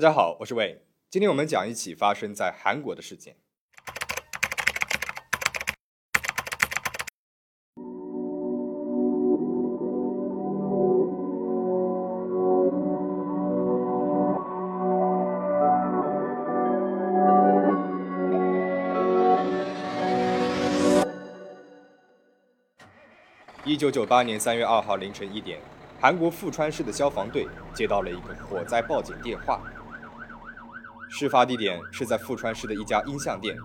大家好，我是魏。今天我们讲一起发生在韩国的事件。一九九八年三月二号凌晨一点，韩国富川市的消防队接到了一个火灾报警电话。事发地点是在富川市的一家音像店，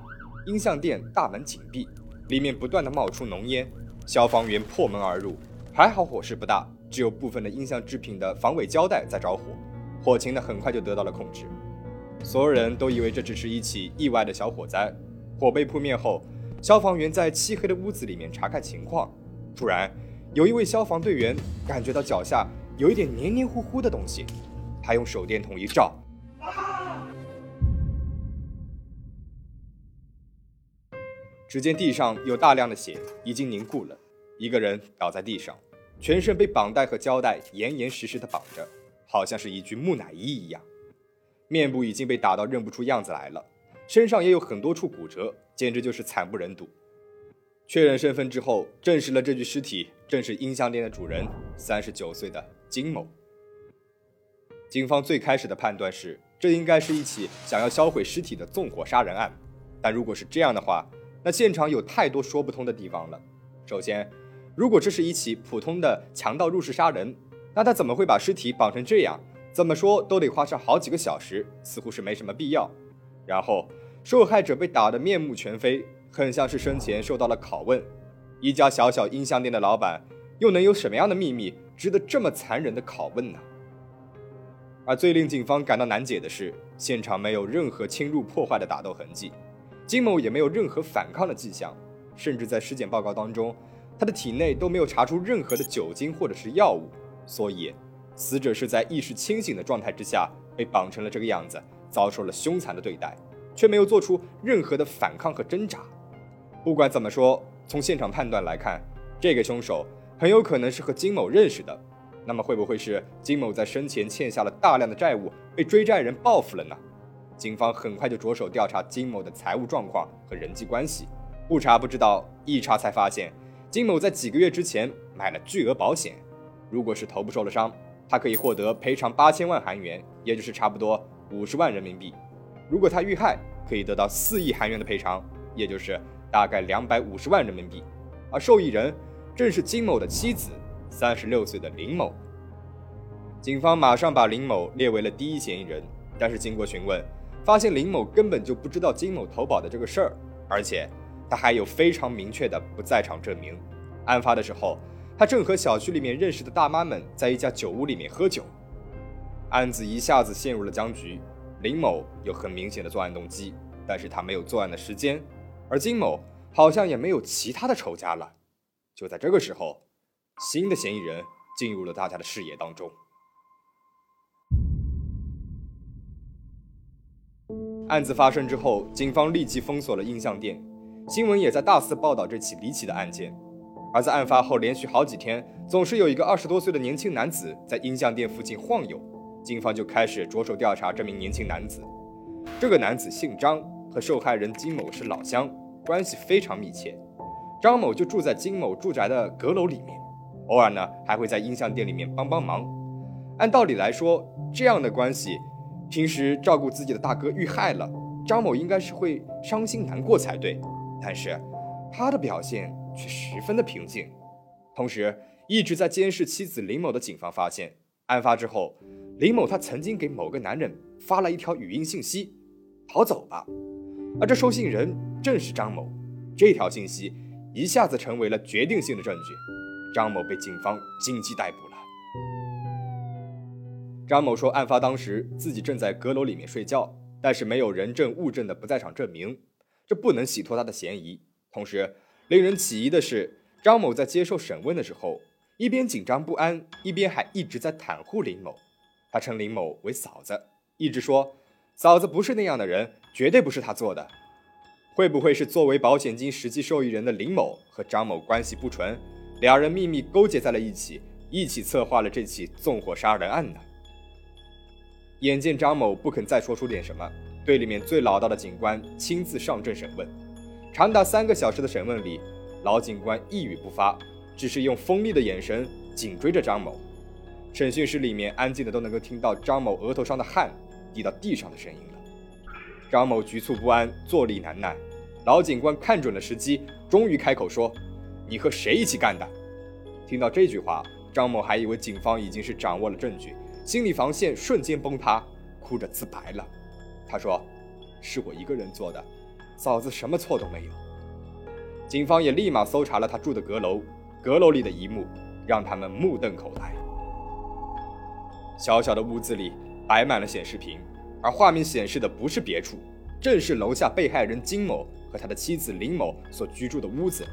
音像店大门紧闭，里面不断的冒出浓烟，消防员破门而入，还好火势不大，只有部分的音像制品的防伪胶带在着火，火情呢很快就得到了控制，所有人都以为这只是一起意外的小火灾。火被扑灭后，消防员在漆黑的屋子里面查看情况，突然有一位消防队员感觉到脚下有一点黏黏糊糊的东西，他用手电筒一照。只见地上有大量的血，已经凝固了。一个人倒在地上，全身被绑带和胶带严严实实的绑着，好像是一具木乃伊一样。面部已经被打到认不出样子来了，身上也有很多处骨折，简直就是惨不忍睹。确认身份之后，证实了这具尸体正是音像店的主人，三十九岁的金某。警方最开始的判断是，这应该是一起想要销毁尸体的纵火杀人案。但如果是这样的话，那现场有太多说不通的地方了。首先，如果这是一起普通的强盗入室杀人，那他怎么会把尸体绑成这样？怎么说都得花上好几个小时，似乎是没什么必要。然后，受害者被打得面目全非，很像是生前受到了拷问。一家小小音像店的老板，又能有什么样的秘密值得这么残忍的拷问呢？而最令警方感到难解的是，现场没有任何侵入破坏的打斗痕迹。金某也没有任何反抗的迹象，甚至在尸检报告当中，他的体内都没有查出任何的酒精或者是药物，所以死者是在意识清醒的状态之下被绑成了这个样子，遭受了凶残的对待，却没有做出任何的反抗和挣扎。不管怎么说，从现场判断来看，这个凶手很有可能是和金某认识的。那么会不会是金某在生前欠下了大量的债务，被追债人报复了呢？警方很快就着手调查金某的财务状况和人际关系，不查不知道，一查才发现，金某在几个月之前买了巨额保险，如果是头部受了伤，他可以获得赔偿八千万韩元，也就是差不多五十万人民币；如果他遇害，可以得到四亿韩元的赔偿，也就是大概两百五十万人民币。而受益人正是金某的妻子，三十六岁的林某。警方马上把林某列为了第一嫌疑人，但是经过询问。发现林某根本就不知道金某投保的这个事儿，而且他还有非常明确的不在场证明。案发的时候，他正和小区里面认识的大妈们在一家酒屋里面喝酒。案子一下子陷入了僵局。林某有很明显的作案动机，但是他没有作案的时间，而金某好像也没有其他的仇家了。就在这个时候，新的嫌疑人进入了大家的视野当中。案子发生之后，警方立即封锁了音像店，新闻也在大肆报道这起离奇的案件。而在案发后连续好几天，总是有一个二十多岁的年轻男子在音像店附近晃悠，警方就开始着手调查这名年轻男子。这个男子姓张，和受害人金某是老乡，关系非常密切。张某就住在金某住宅的阁楼里面，偶尔呢还会在音像店里面帮帮忙。按道理来说，这样的关系。平时照顾自己的大哥遇害了，张某应该是会伤心难过才对，但是他的表现却十分的平静。同时，一直在监视妻子林某的警方发现，案发之后，林某他曾经给某个男人发了一条语音信息：“逃走吧。”而这收信人正是张某，这条信息一下子成为了决定性的证据，张某被警方紧急逮捕。张某说，案发当时自己正在阁楼里面睡觉，但是没有人证物证的不在场证明，这不能洗脱他的嫌疑。同时，令人起疑的是，张某在接受审问的时候，一边紧张不安，一边还一直在袒护林某。他称林某为嫂子，一直说嫂子不是那样的人，绝对不是他做的。会不会是作为保险金实际受益人的林某和张某关系不纯，两人秘密勾结在了一起，一起策划了这起纵火杀人案呢？眼见张某不肯再说出点什么，队里面最老道的警官亲自上阵审问。长达三个小时的审问里，老警官一语不发，只是用锋利的眼神紧追着张某。审讯室里面安静的都能够听到张某额头上的汗滴到地上的声音了。张某局促不安，坐立难耐。老警官看准了时机，终于开口说：“你和谁一起干的？”听到这句话，张某还以为警方已经是掌握了证据，心理防线瞬间崩塌，哭着自白了。他说：“是我一个人做的，嫂子什么错都没有。”警方也立马搜查了他住的阁楼，阁楼里的一幕让他们目瞪口呆。小小的屋子里摆满了显示屏，而画面显示的不是别处，正是楼下被害人金某和他的妻子林某所居住的屋子。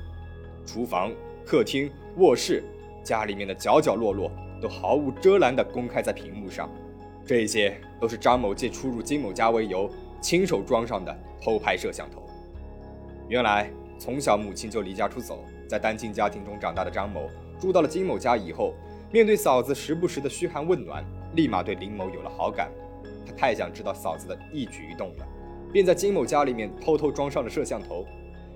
厨房、客厅、卧室，家里面的角角落落都毫无遮拦地公开在屏幕上。这些都是张某借出入金某家为由，亲手装上的偷拍摄像头。原来，从小母亲就离家出走，在单亲家庭中长大的张某，住到了金某家以后。面对嫂子时不时的嘘寒问暖，立马对林某有了好感。他太想知道嫂子的一举一动了，便在金某家里面偷偷装上了摄像头，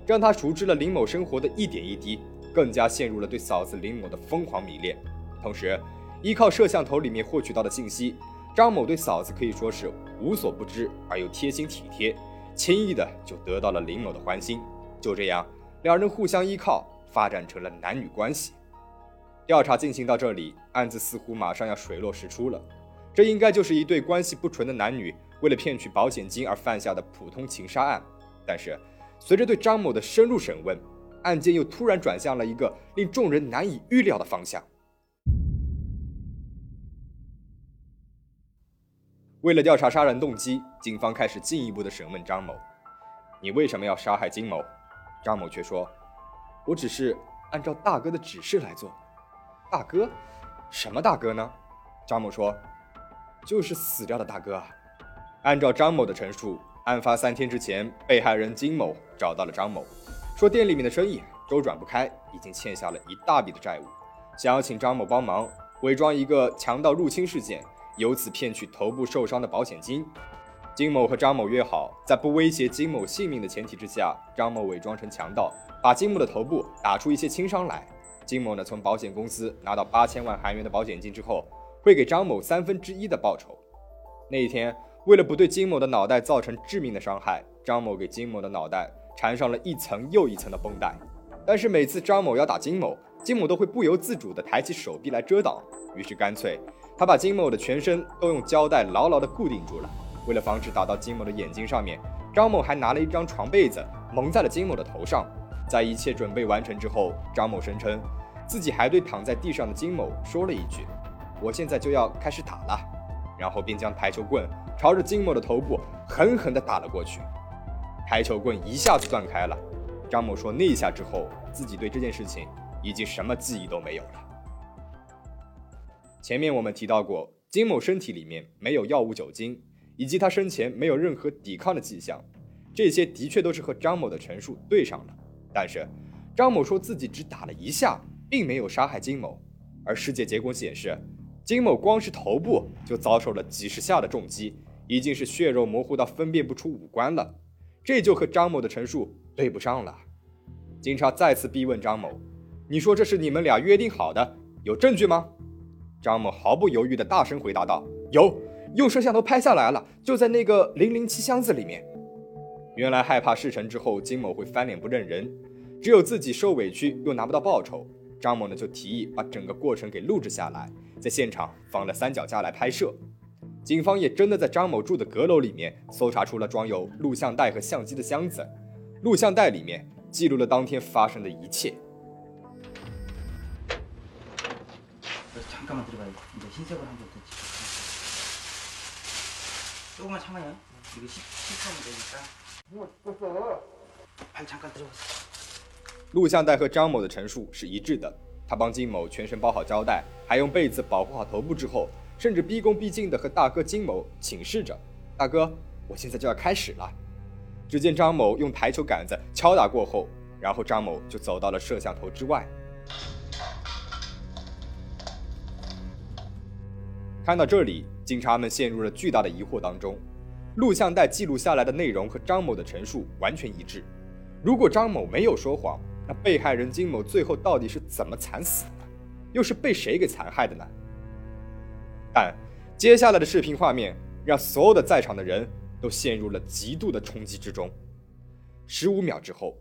让他熟知了林某生活的一点一滴，更加陷入了对嫂子林某的疯狂迷恋。同时，依靠摄像头里面获取到的信息，张某对嫂子可以说是无所不知而又贴心体贴，轻易的就得到了林某的欢心。就这样，两人互相依靠，发展成了男女关系。调查进行到这里，案子似乎马上要水落石出了。这应该就是一对关系不纯的男女为了骗取保险金而犯下的普通情杀案。但是，随着对张某的深入审问，案件又突然转向了一个令众人难以预料的方向。为了调查杀人动机，警方开始进一步的审问张某：“你为什么要杀害金某？”张某却说：“我只是按照大哥的指示来做。”大哥，什么大哥呢？张某说：“就是死掉的大哥啊。”按照张某的陈述，案发三天之前，被害人金某找到了张某，说店里面的生意周转不开，已经欠下了一大笔的债务，想要请张某帮忙伪装一个强盗入侵事件，由此骗取头部受伤的保险金。金某和张某约好，在不威胁金某性命的前提之下，张某伪装成强盗，把金某的头部打出一些轻伤来。金某呢，从保险公司拿到八千万韩元的保险金之后，会给张某三分之一的报酬。那一天，为了不对金某的脑袋造成致命的伤害，张某给金某的脑袋缠上了一层又一层的绷带。但是每次张某要打金某，金某都会不由自主地抬起手臂来遮挡。于是干脆，他把金某的全身都用胶带牢牢地固定住了。为了防止打到金某的眼睛上面，张某还拿了一张床被子蒙在了金某的头上。在一切准备完成之后，张某声称。自己还对躺在地上的金某说了一句：“我现在就要开始打了。”然后便将台球棍朝着金某的头部狠狠地打了过去，台球棍一下子断开了。张某说：“那一下之后，自己对这件事情已经什么记忆都没有了。”前面我们提到过，金某身体里面没有药物、酒精，以及他生前没有任何抵抗的迹象，这些的确都是和张某的陈述对上了。但是，张某说自己只打了一下。并没有杀害金某，而尸检结果显示，金某光是头部就遭受了几十下的重击，已经是血肉模糊到分辨不出五官了，这就和张某的陈述对不上了。警察再次逼问张某：“你说这是你们俩约定好的，有证据吗？”张某毫不犹豫地大声回答道：“有，用摄像头拍下来了，就在那个零零七箱子里面。”原来害怕事成之后金某会翻脸不认人，只有自己受委屈又拿不到报酬。张某呢就提议把整个过程给录制下来，在现场放了三脚架来拍摄。警方也真的在张某住的阁楼里面搜查出了装有录像带和相机的箱子，录像带里面记录了当天发生的一切。录像带和张某的陈述是一致的，他帮金某全身包好胶带，还用被子保护好头部之后，甚至毕恭毕敬地和大哥金某请示着：“大哥，我现在就要开始了。”只见张某用台球杆子敲打过后，然后张某就走到了摄像头之外。看到这里，警察们陷入了巨大的疑惑当中。录像带记录下来的内容和张某的陈述完全一致。如果张某没有说谎，那被害人金某最后到底是怎么惨死的？又是被谁给残害的呢？但接下来的视频画面让所有的在场的人都陷入了极度的冲击之中。十五秒之后，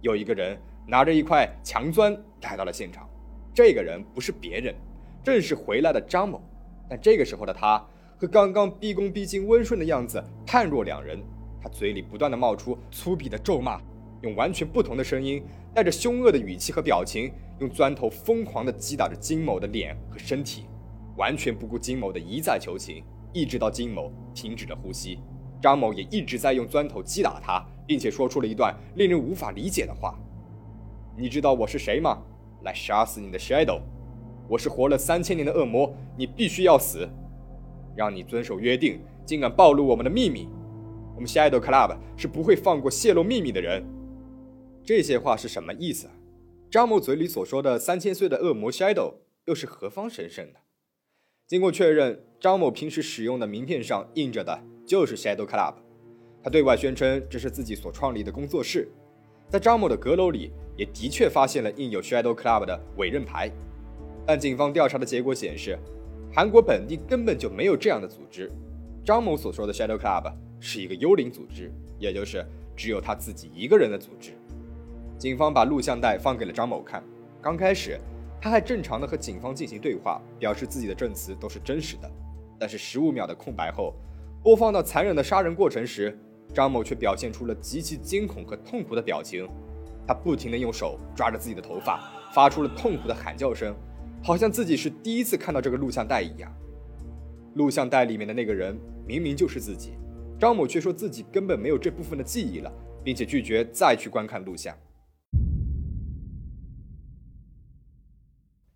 有一个人拿着一块墙砖来到了现场。这个人不是别人，正是回来的张某。但这个时候的他。和刚刚毕恭毕敬、温顺的样子判若两人，他嘴里不断的冒出粗鄙的咒骂，用完全不同的声音，带着凶恶的语气和表情，用砖头疯狂的击打着金某的脸和身体，完全不顾金某的一再求情，一直到金某停止了呼吸，张某也一直在用砖头击打他，并且说出了一段令人无法理解的话：“你知道我是谁吗？来杀死你的 Shadow，我是活了三千年的恶魔，你必须要死。”让你遵守约定，竟敢暴露我们的秘密！我们 Shadow Club 是不会放过泄露秘密的人。这些话是什么意思？张某嘴里所说的三千岁的恶魔 Shadow 又是何方神圣的？经过确认，张某平时使用的名片上印着的就是 Shadow Club。他对外宣称这是自己所创立的工作室。在张某的阁楼里，也的确发现了印有 Shadow Club 的委任牌。但警方调查的结果显示。韩国本地根本就没有这样的组织。张某所说的 Shadow Club 是一个幽灵组织，也就是只有他自己一个人的组织。警方把录像带放给了张某看，刚开始他还正常的和警方进行对话，表示自己的证词都是真实的。但是十五秒的空白后，播放到残忍的杀人过程时，张某却表现出了极其惊恐和痛苦的表情。他不停地用手抓着自己的头发，发出了痛苦的喊叫声。好像自己是第一次看到这个录像带一样。录像带里面的那个人明明就是自己，张某却说自己根本没有这部分的记忆了，并且拒绝再去观看录像。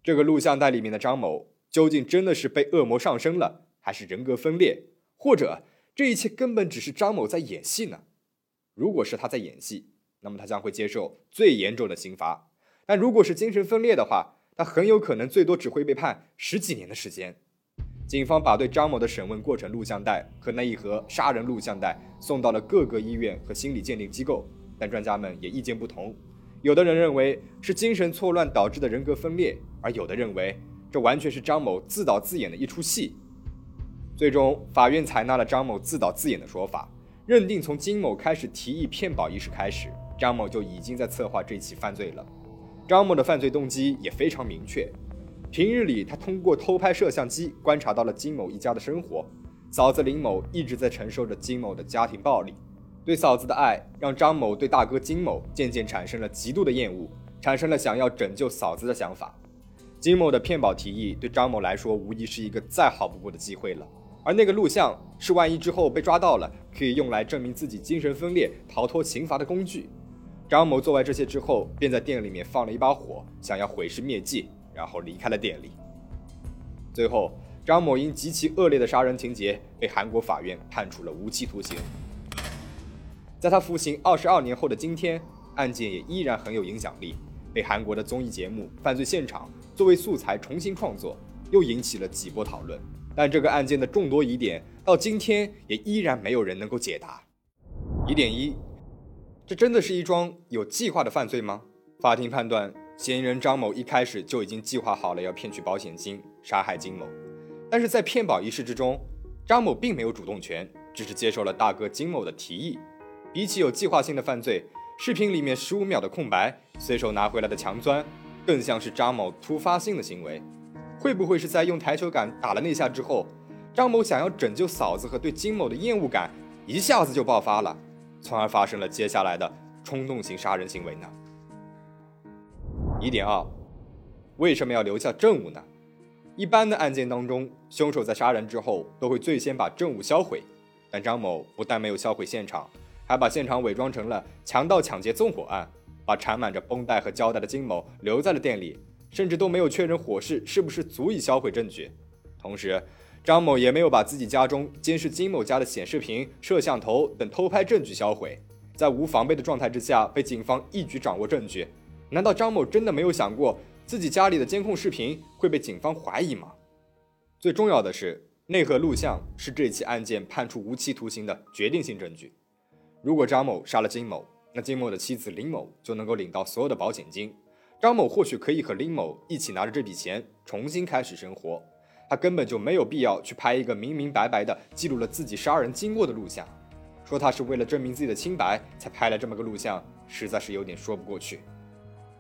这个录像带里面的张某究竟真的是被恶魔上身了，还是人格分裂，或者这一切根本只是张某在演戏呢？如果是他在演戏，那么他将会接受最严重的刑罚；但如果是精神分裂的话，他很有可能最多只会被判十几年的时间。警方把对张某的审问过程录像带和那一盒杀人录像带送到了各个医院和心理鉴定机构，但专家们也意见不同。有的人认为是精神错乱导致的人格分裂，而有的认为这完全是张某自导自演的一出戏。最终，法院采纳了张某自导自演的说法，认定从金某开始提议骗保一事开始，张某就已经在策划这起犯罪了。张某的犯罪动机也非常明确。平日里，他通过偷拍摄像机观察到了金某一家的生活。嫂子林某一直在承受着金某的家庭暴力，对嫂子的爱让张某对大哥金某渐渐产生了极度的厌恶，产生了想要拯救嫂子的想法。金某的骗保提议对张某来说无疑是一个再好不过的机会了。而那个录像是万一之后被抓到了，可以用来证明自己精神分裂、逃脱刑罚的工具。张某做完这些之后，便在店里面放了一把火，想要毁尸灭迹，然后离开了店里。最后，张某因极其恶劣的杀人情节，被韩国法院判处了无期徒刑。在他服刑二十二年后的今天，案件也依然很有影响力，被韩国的综艺节目《犯罪现场》作为素材重新创作，又引起了几波讨论。但这个案件的众多疑点，到今天也依然没有人能够解答。疑点一。这真的是一桩有计划的犯罪吗？法庭判断，嫌疑人张某一开始就已经计划好了要骗取保险金，杀害金某。但是在骗保一事之中，张某并没有主动权，只是接受了大哥金某的提议。比起有计划性的犯罪，视频里面十五秒的空白，随手拿回来的墙砖，更像是张某突发性的行为。会不会是在用台球杆打了那下之后，张某想要拯救嫂子和对金某的厌恶感一下子就爆发了？从而发生了接下来的冲动型杀人行为呢？疑点二：为什么要留下证物呢？一般的案件当中，凶手在杀人之后都会最先把证物销毁，但张某不但没有销毁现场，还把现场伪装成了强盗抢劫纵火案，把缠满着绷带和胶带的金某留在了店里，甚至都没有确认火势是不是足以销毁证据，同时。张某也没有把自己家中监视金某家的显示屏、摄像头等偷拍证据销毁，在无防备的状态之下被警方一举掌握证据。难道张某真的没有想过自己家里的监控视频会被警方怀疑吗？最重要的是，内核录像是这起案件判处无期徒刑的决定性证据。如果张某杀了金某，那金某的妻子林某就能够领到所有的保险金。张某或许可以和林某一起拿着这笔钱重新开始生活，他根本就没有必要去拍一个明明白白的记录了自己杀人经过的录像。说他是为了证明自己的清白才拍了这么个录像，实在是有点说不过去。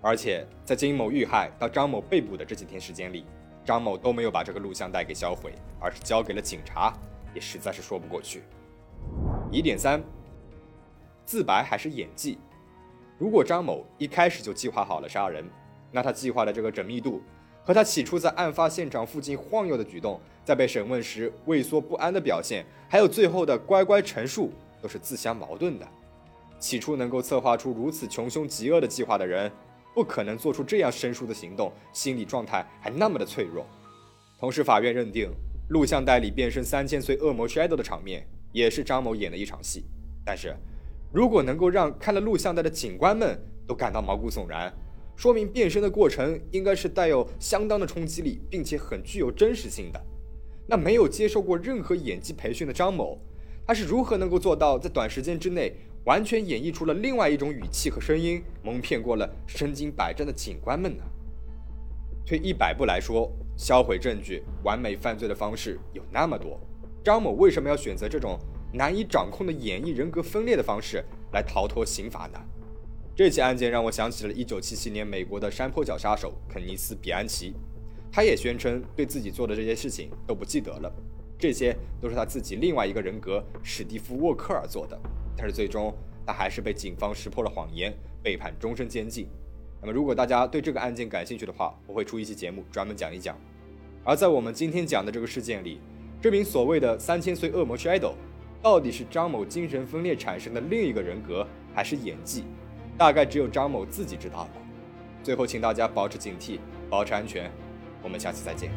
而且在金某遇害到张某被捕的这几天时间里，张某都没有把这个录像带给销毁，而是交给了警察，也实在是说不过去。疑点三：自白还是演技？如果张某一开始就计划好了杀人，那他计划的这个缜密度和他起初在案发现场附近晃悠的举动，在被审问时畏缩不安的表现，还有最后的乖乖陈述，都是自相矛盾的。起初能够策划出如此穷凶极恶的计划的人，不可能做出这样生疏的行动，心理状态还那么的脆弱。同时，法院认定录像带里变身三千岁恶魔 Shadow 的场面也是张某演的一场戏，但是。如果能够让看了录像带的警官们都感到毛骨悚然，说明变身的过程应该是带有相当的冲击力，并且很具有真实性的。那没有接受过任何演技培训的张某，他是如何能够做到在短时间之内完全演绎出了另外一种语气和声音，蒙骗过了身经百战的警官们呢？退一百步来说，销毁证据、完美犯罪的方式有那么多，张某为什么要选择这种？难以掌控的演绎人格分裂的方式来逃脱刑罚呢？这起案件让我想起了1977年美国的山坡脚杀手肯尼斯·比安奇，他也宣称对自己做的这些事情都不记得了，这些都是他自己另外一个人格史蒂夫·沃克尔做的。但是最终他还是被警方识破了谎言，被判终身监禁。那么如果大家对这个案件感兴趣的话，我会出一期节目专门讲一讲。而在我们今天讲的这个事件里，这名所谓的三千岁恶魔 Shadow。到底是张某精神分裂产生的另一个人格，还是演技？大概只有张某自己知道了。最后，请大家保持警惕，保持安全。我们下期再见。